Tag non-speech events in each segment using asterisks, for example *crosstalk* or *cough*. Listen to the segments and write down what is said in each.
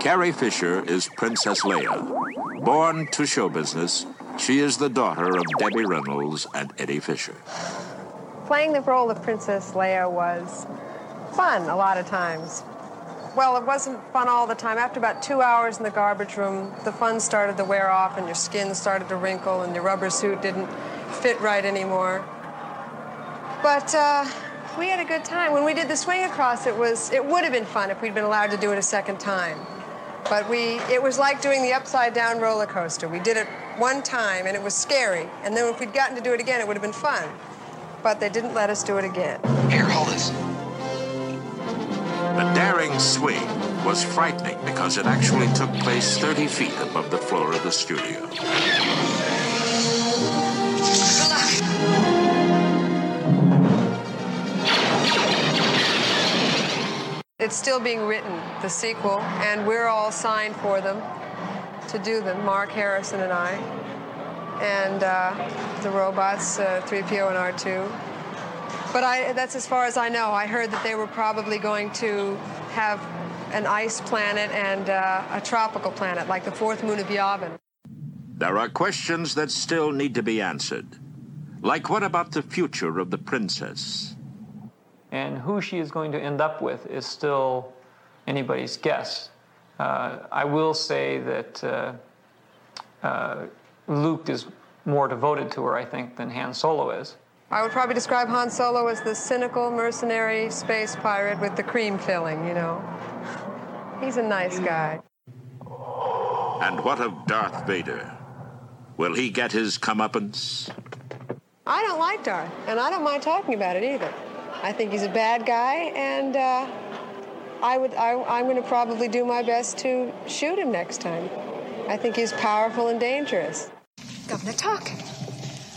Carrie Fisher is Princess Leia. Born to show business, she is the daughter of Debbie Reynolds and Eddie Fisher. Playing the role of Princess Leia was fun a lot of times. Well, it wasn't fun all the time. After about two hours in the garbage room, the fun started to wear off and your skin started to wrinkle and your rubber suit didn't fit right anymore. But uh, we had a good time. When we did the swing across, it was it would have been fun if we'd been allowed to do it a second time. But we it was like doing the upside down roller coaster. We did it one time and it was scary. And then if we'd gotten to do it again, it would have been fun. But they didn't let us do it again. Here, hold this. The daring swing was frightening because it actually took place 30 feet above the floor of the studio. It's still being written, the sequel, and we're all signed for them to do them, Mark Harrison and I, and uh, the robots, uh, 3PO and R2. But I, that's as far as I know. I heard that they were probably going to have an ice planet and uh, a tropical planet, like the fourth moon of Yavin. There are questions that still need to be answered. Like what about the future of the princess? And who she is going to end up with is still anybody's guess. Uh, I will say that uh, uh, Luke is more devoted to her, I think, than Han Solo is. I would probably describe Han Solo as the cynical mercenary space pirate with the cream filling, you know. He's a nice guy. And what of Darth Vader? Will he get his comeuppance? I don't like Darth, and I don't mind talking about it either. I think he's a bad guy, and uh, I would, I, I'm going to probably do my best to shoot him next time. I think he's powerful and dangerous. Governor Tarkin,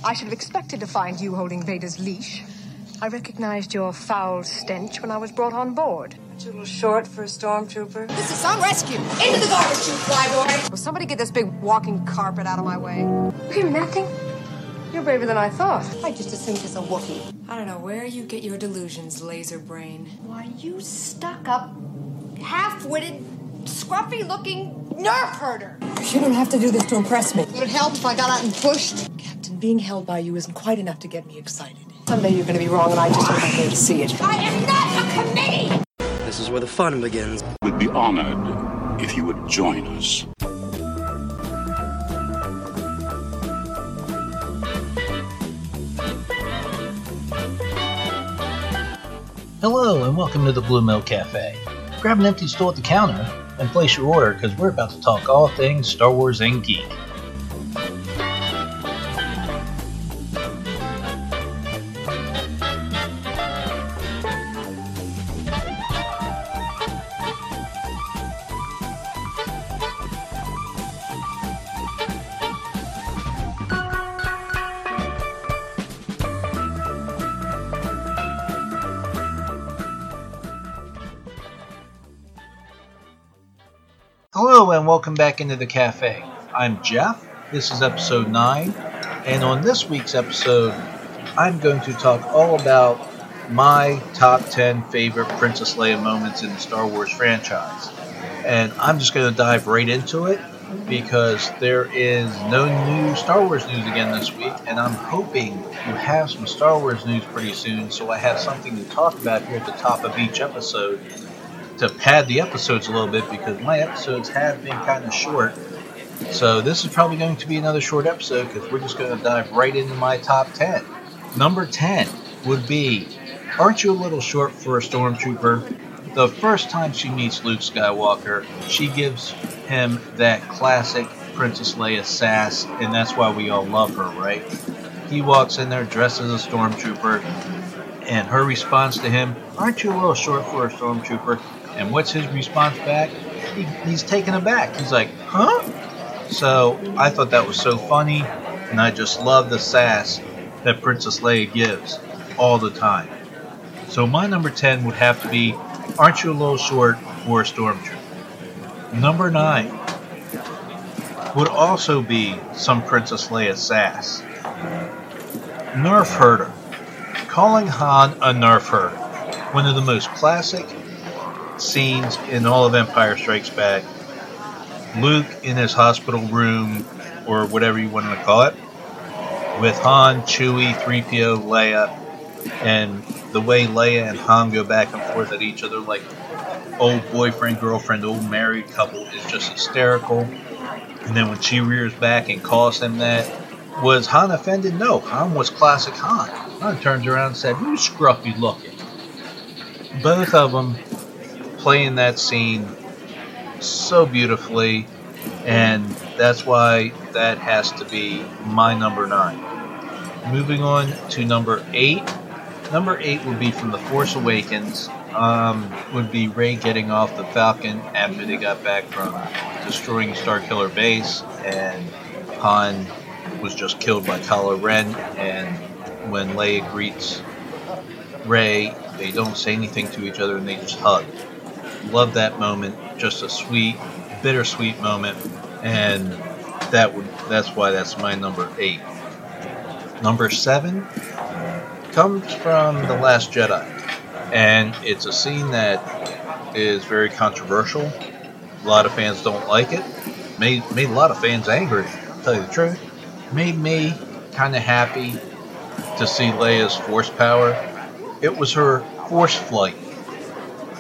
I should have expected to find you holding Vader's leash. I recognized your foul stench when I was brought on board. Aren't a little short for a stormtrooper? This is some rescue. Into the garbage chute, flyboy. Will somebody get this big walking carpet out of my way? You hearing that thing? You're braver than I thought. I just assumed it's a Wookiee. I don't know where you get your delusions, laser brain. Why, you stuck up, half witted, scruffy looking nerf herder. You don't have to do this to impress me. Would it help if I got out and pushed? Captain, being held by you isn't quite enough to get me excited. Someday you're going to be wrong, and I just hope I live to see it. I am not a committee! This is where the fun begins. We'd be honored if you would join us. Hello, and welcome to the Blue Milk Cafe. Grab an empty stool at the counter and place your order because we're about to talk all things Star Wars and geek. Welcome back into the cafe. I'm Jeff. This is episode 9, and on this week's episode, I'm going to talk all about my top 10 favorite Princess Leia moments in the Star Wars franchise. And I'm just going to dive right into it because there is no new Star Wars news again this week, and I'm hoping to have some Star Wars news pretty soon so I have something to talk about here at the top of each episode to pad the episodes a little bit because my episodes have been kind of short. So this is probably going to be another short episode because we're just going to dive right into my top 10. Number 10 would be Aren't you a little short for a stormtrooper? The first time she meets Luke Skywalker, she gives him that classic Princess Leia sass, and that's why we all love her, right? He walks in there dressed as a stormtrooper, and her response to him, Aren't you a little short for a stormtrooper? And what's his response back? He, he's taken aback. He's like, huh? So I thought that was so funny, and I just love the sass that Princess Leia gives all the time. So my number 10 would have to be Aren't You a Little Short for a Stormtrooper? Number 9 would also be some Princess Leia sass. Nerf Herder. Calling Han a Nerf Herder. One of the most classic scenes in all of Empire Strikes Back. Luke in his hospital room, or whatever you want to call it, with Han, Chewie, 3PO, Leia, and the way Leia and Han go back and forth at each other like old boyfriend, girlfriend, old married couple is just hysterical. And then when she rears back and calls him that, was Han offended? No, Han was classic Han. Han turns around and said, You scruffy looking. Both of them playing that scene so beautifully, and that's why that has to be my number nine. Moving on to number eight. Number eight would be from The Force Awakens. Um, would be Rey getting off the Falcon after they got back from destroying Starkiller Base, and Han was just killed by Kylo Ren. And when Leia greets Rey, they don't say anything to each other and they just hug. Love that moment. Just a sweet, bittersweet moment, and that would that's why that's my number eight. Number seven comes from The Last Jedi, and it's a scene that is very controversial. A lot of fans don't like it. Made made a lot of fans angry. To tell you the truth, made me kind of happy to see Leia's force power. It was her force flight.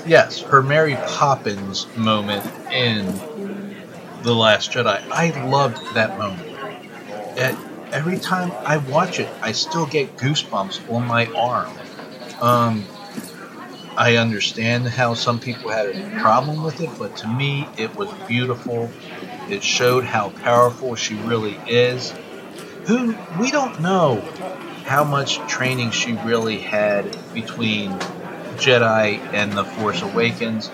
Yes, her Mary Poppins moment in The Last Jedi. I loved that moment. And every time I watch it, I still get goosebumps on my arm. Um, I understand how some people had a problem with it, but to me, it was beautiful. It showed how powerful she really is. Who we don't know how much training she really had between Jedi and The Force Awakens.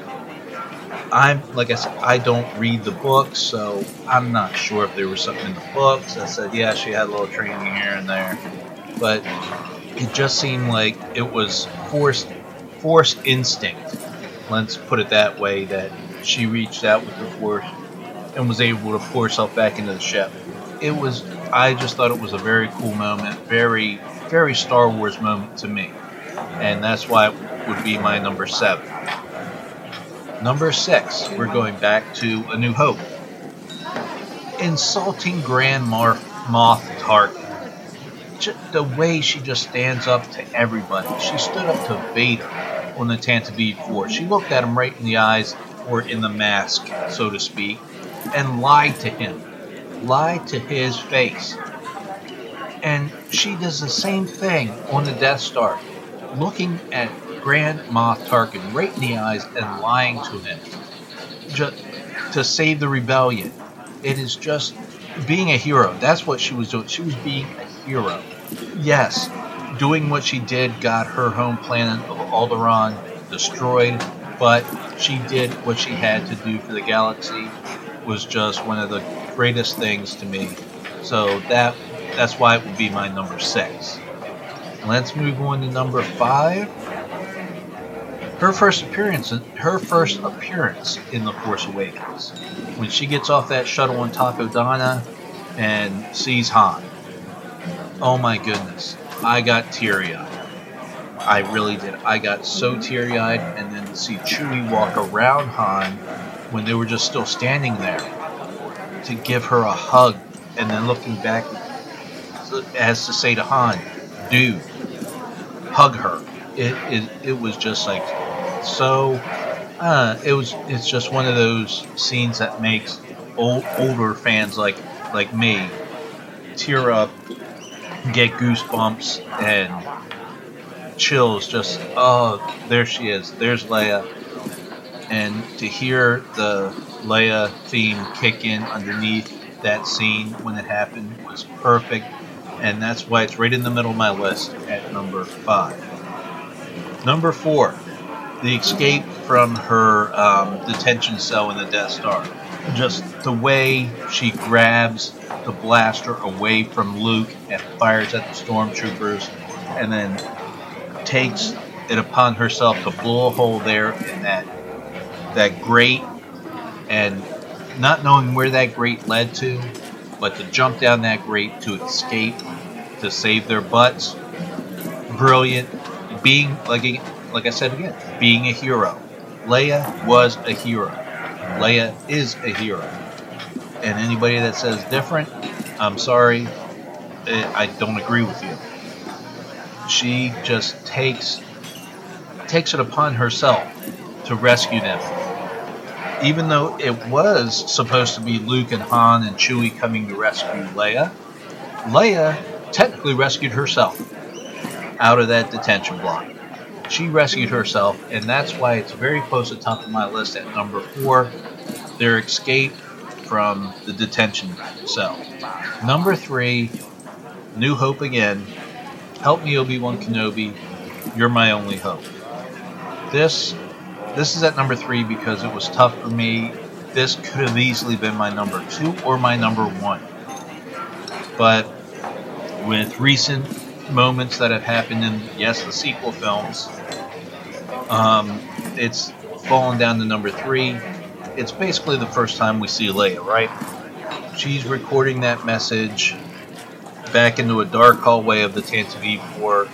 I'm like I said, I don't read the books, so I'm not sure if there was something in the books that said, yeah, she had a little training here and there, but it just seemed like it was force force instinct. Let's put it that way. That she reached out with the force and was able to pour herself back into the ship. It was. I just thought it was a very cool moment, very very Star Wars moment to me, and that's why it would be my number seven. Number six, we're going back to A New Hope. Insulting Grand Moff, Moff Tarkin. The way she just stands up to everybody. She stood up to Vader on the Tantive 4. She looked at him right in the eyes, or in the mask, so to speak, and lied to him. Lied to his face. And she does the same thing on the Death Star, looking at Grand Moff Tarkin right in the eyes and lying to him just to save the rebellion. It is just being a hero. That's what she was doing. She was being a hero. Yes, doing what she did got her home planet of Alderaan destroyed, but she did what she had to do for the galaxy. Was just one of the greatest things to me. So that that's why it would be my number six. Let's move on to number five. Her first appearance, her first appearance in The Force Awakens, when she gets off that shuttle on Takodana and sees Han. Oh my goodness, I got teary-eyed. I really did. I got so teary-eyed, and then to see Chewie walk around Han when they were just still standing there to give her a hug, and then looking back as to say to Han, "Dude, hug her." It it, it was just like so uh, it was it's just one of those scenes that makes old, older fans like like me tear up get goosebumps and chills just oh there she is there's Leia and to hear the Leia theme kick in underneath that scene when it happened was perfect and that's why it's right in the middle of my list at number five number four the escape from her um, detention cell in the Death Star. Just the way she grabs the blaster away from Luke and fires at the stormtroopers, and then takes it upon herself to blow a hole there in that that grate, and not knowing where that grate led to, but to jump down that grate to escape, to save their butts. Brilliant. Being like like I said again, being a hero. Leia was a hero. Leia is a hero. And anybody that says different, I'm sorry, eh, I don't agree with you. She just takes takes it upon herself to rescue them. Even though it was supposed to be Luke and Han and Chewie coming to rescue Leia, Leia technically rescued herself out of that detention block. She rescued herself, and that's why it's very close to top of my list at number four. Their escape from the detention cell. Number three, New Hope again. Help me, Obi Wan Kenobi. You're my only hope. This, this is at number three because it was tough for me. This could have easily been my number two or my number one. But with recent moments that have happened in, yes, the sequel films, um, it's fallen down to number three. It's basically the first time we see Leia, right? She's recording that message back into a dark hallway of the Tantive 4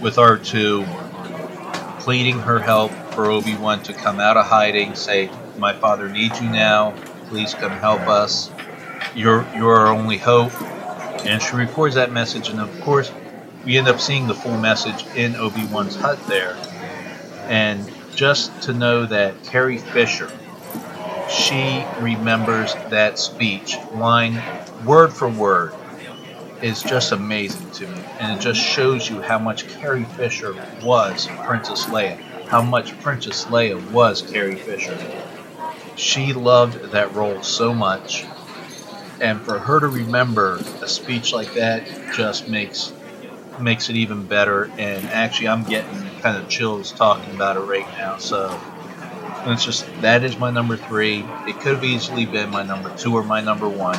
with R2 pleading her help for Obi-Wan to come out of hiding, say, my father needs you now, please come help us. You're, you're our only hope. And she records that message, and of course, we end up seeing the full message in Obi-Wan's hut there. And just to know that Carrie Fisher, she remembers that speech, line word for word, is just amazing to me. And it just shows you how much Carrie Fisher was Princess Leia, how much Princess Leia was Carrie Fisher. She loved that role so much. And for her to remember a speech like that just makes makes it even better. And actually, I'm getting kind of chills talking about it right now. So it's just that is my number three. It could have easily been my number two or my number one,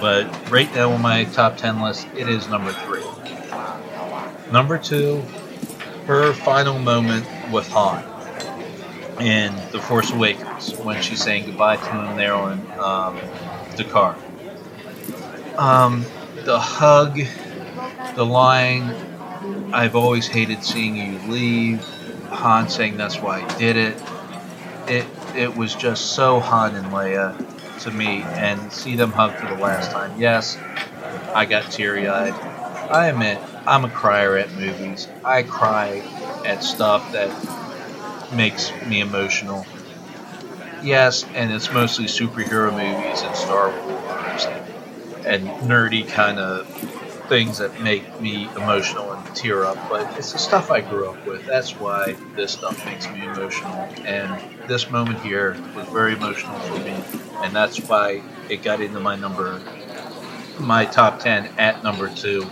but right now on my top ten list, it is number three. Number two, her final moment with Han in The Force Awakens when she's saying goodbye to him there on um, D'Qar. Um, the hug the line, I've always hated seeing you leave. Han saying that's why I did it. It it was just so Han and Leia to me, and see them hug for the last time. Yes, I got teary eyed. I admit I'm a crier at movies. I cry at stuff that makes me emotional. Yes, and it's mostly superhero movies and Star Wars and nerdy kind of things that make me emotional and tear up, but it's the stuff I grew up with. That's why this stuff makes me emotional. And this moment here was very emotional for me, and that's why it got into my number, my top 10 at number two.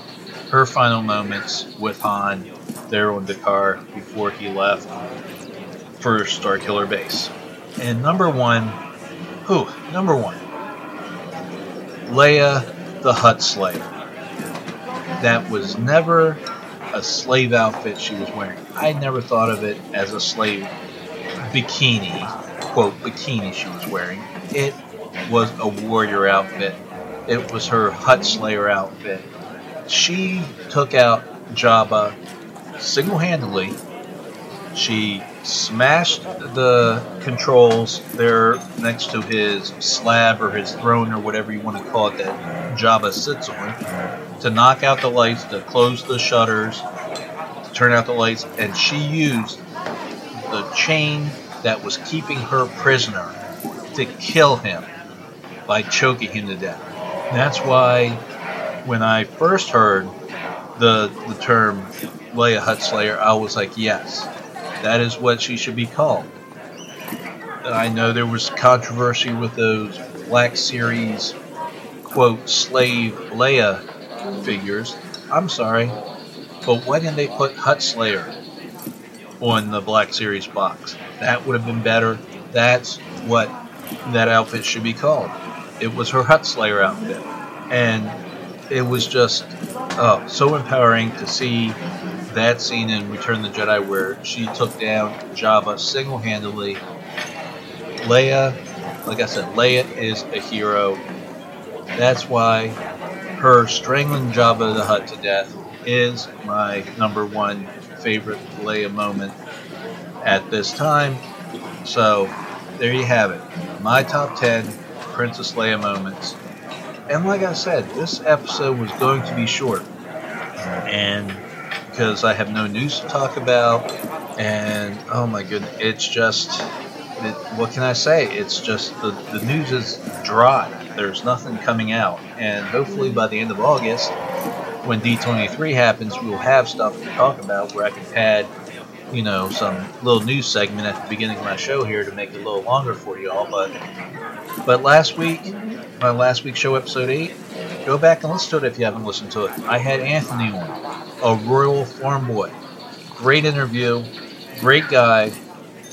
Her final moments with Han there on D'Qar before he left for Starkiller Base. And number one, who? Number one, Leia the Hutt Slayer that was never a slave outfit she was wearing. I never thought of it as a slave bikini, quote, bikini she was wearing. It was a warrior outfit. It was her Hutt Slayer outfit. She took out Jabba single handedly. She smashed the controls there next to his slab or his throne or whatever you want to call it that Jabba sits on to knock out the lights, to close the shutters, to turn out the lights, and she used the chain that was keeping her prisoner to kill him by choking him to death. That's why when I first heard the the term Leia Hutt Slayer, I was like, yes, that is what she should be called. I know there was controversy with those Black Series, quote, slave Leia figures. I'm sorry, but why didn't they put Hutt Slayer on the Black Series box? That would have been better. That's what that outfit should be called. It was her Hutt Slayer outfit. And it was just oh, so empowering to see that scene in Return of the Jedi where she took down Jabba single handedly. Leia, like I said, Leia is a hero. That's why her strangling Jabba the Hutt to death is my number one favorite Leia moment at this time. So there you have it. My top 10 Princess Leia moments. And like I said, this episode was going to be short. And because I have no news to talk about, and oh my goodness, it's just, it, what can I say? It's just the, the news is dry. There's nothing coming out. And hopefully by the end of August, when D23 happens, we will have stuff to talk about where I can pad, you know, some little news segment at the beginning of my show here to make it a little longer for y'all. But but last week, my last week show, episode eight, go back and listen to it if you haven't listened to it. I had Anthony on, a royal farm boy. Great interview, great guy,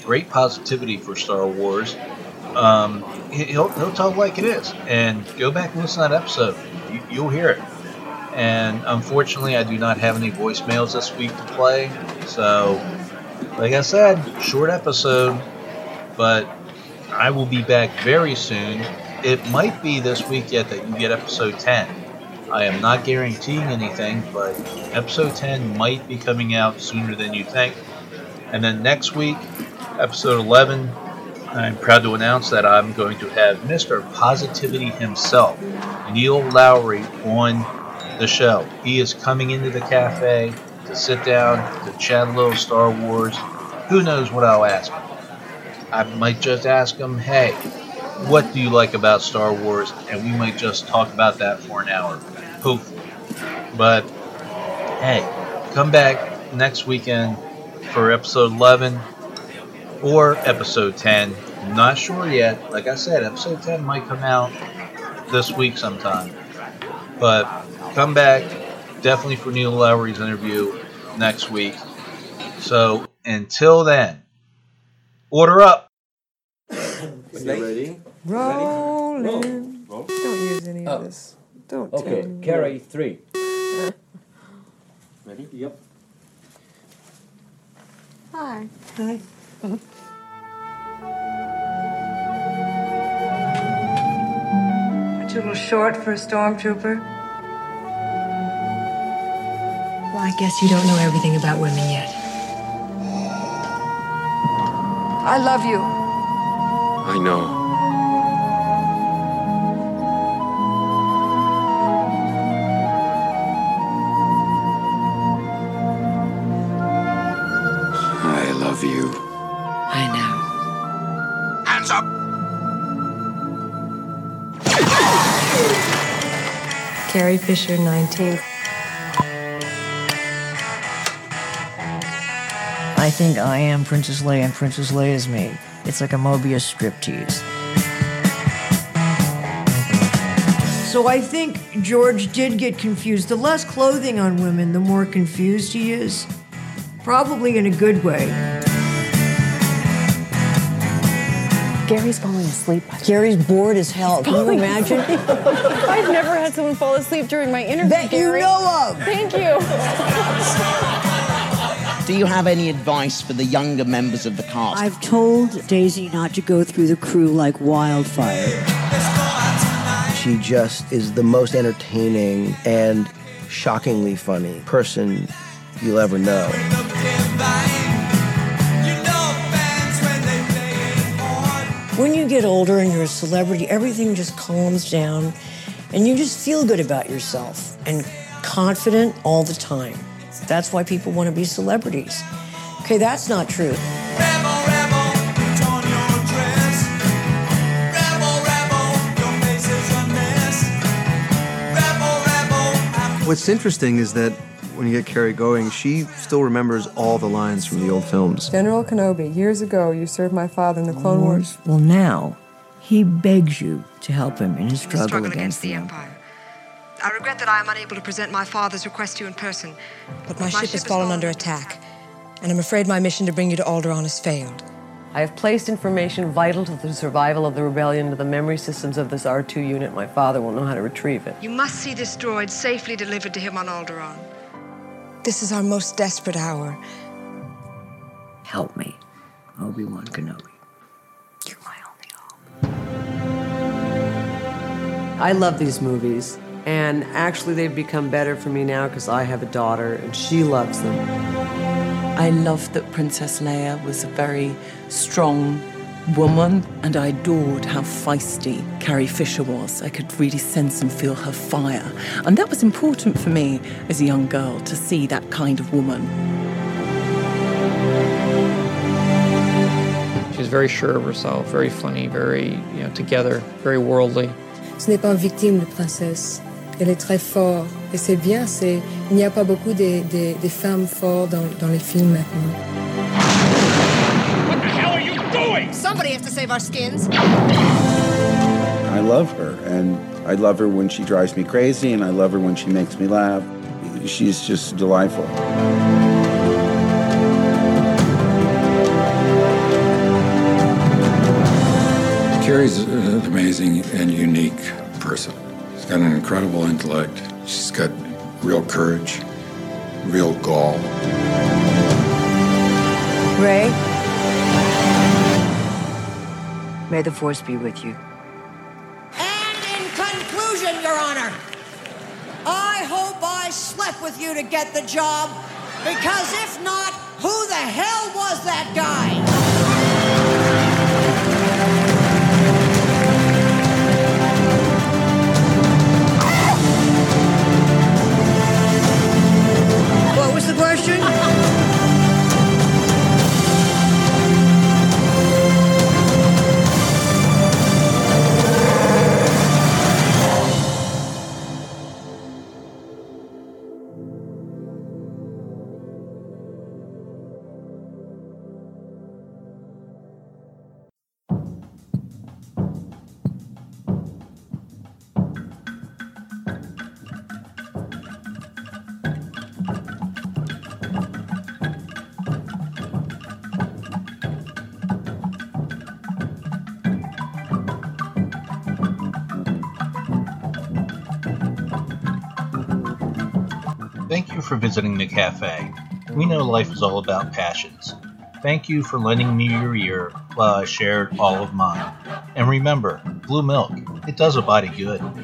great positivity for Star Wars. Um, he'll, he'll talk like it is. And go back and listen to that episode. You, you'll hear it. And unfortunately, I do not have any voicemails this week to play. So, like I said, short episode, but I will be back very soon. It might be this week yet that you get episode 10. I am not guaranteeing anything, but episode 10 might be coming out sooner than you think. And then next week, episode 11, I'm proud to announce that I'm going to have Mr. Positivity himself, Neil Lowry, on the show. He is coming into the cafe to sit down, to chat a little Star Wars. Who knows what I'll ask him? I might just ask him, hey, what do you like about Star Wars? And we might just talk about that for an hour, hopefully. But hey, come back next weekend for episode 11 or episode 10. I'm not sure yet. Like I said, episode 10 might come out this week sometime. But come back definitely for Neil Lowry's interview next week. So until then, order up. ready? Rolling. Roll. Don't use any of oh. this. Don't tell Okay, me. carry three. Ready? Yep. Hi. Hi. Aren't you a little short for a stormtrooper? Well, I guess you don't know everything about women yet. I love you. I know. Carrie Fisher, 19. I think I am Princess Leia and Princess Leia is me. It's like a Mobius striptease. So I think George did get confused. The less clothing on women, the more confused he is. Probably in a good way. Gary's falling asleep. Gary's bored as hell. Can you imagine? *laughs* I've never had someone fall asleep during my interview. That you Gary. know of. Thank you. *laughs* Do you have any advice for the younger members of the cast? I've told Daisy not to go through the crew like wildfire. She just is the most entertaining and shockingly funny person you'll ever know. When you get older and you're a celebrity, everything just calms down and you just feel good about yourself and confident all the time. That's why people want to be celebrities. Okay, that's not true. What's interesting is that when you get Carrie going, she still remembers all the lines from the old films. General Kenobi, years ago, you served my father in the Clone Wars. Well, now he begs you to help him in his struggle, against the Empire. I regret that I am unable to present my father's request to you in person. But my, ship, has fallen under attack, and I'm afraid my mission to bring you to Alderaan has failed. I have placed information vital to the survival of the rebellion to the memory systems of this R2 unit. My father will know how to retrieve it. You must see this droid safely delivered to him on Alderaan. This is our most desperate hour. Help me, Obi Wan Kenobi. You're my only hope. I love these movies, and actually, they've become better for me now because I have a daughter and she loves them. I love that Princess Leia was a very strong woman, and I adored how feisty Carrie Fisher was. I could really sense and feel her fire. And that was important for me as a young girl to see that kind of woman. She's very sure of herself, very funny, very, you know, together, very worldly. Ce n'est pas une victime, de princesse. Elle est très forte. Et c'est bien, c'est, il n'y a pas beaucoup de, de, de femmes fortes dans, dans les films maintenant. Somebody has to save our skins. I love her, and I love her when she drives me crazy, and I love her when she makes me laugh. She's just delightful. Carrie's an amazing and unique person. She's got an incredible intellect. She's got real courage, real gall. Ray, may the force be with you. And in conclusion, Your Honor, I hope I slept with you to get the job, because if not, who the hell was that guy? For visiting the cafe. We know life is all about passions. Thank you for lending me your ear while I shared all of mine. And remember, blue milk, it does a body good.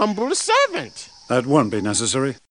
Humble servant. That won't be necessary.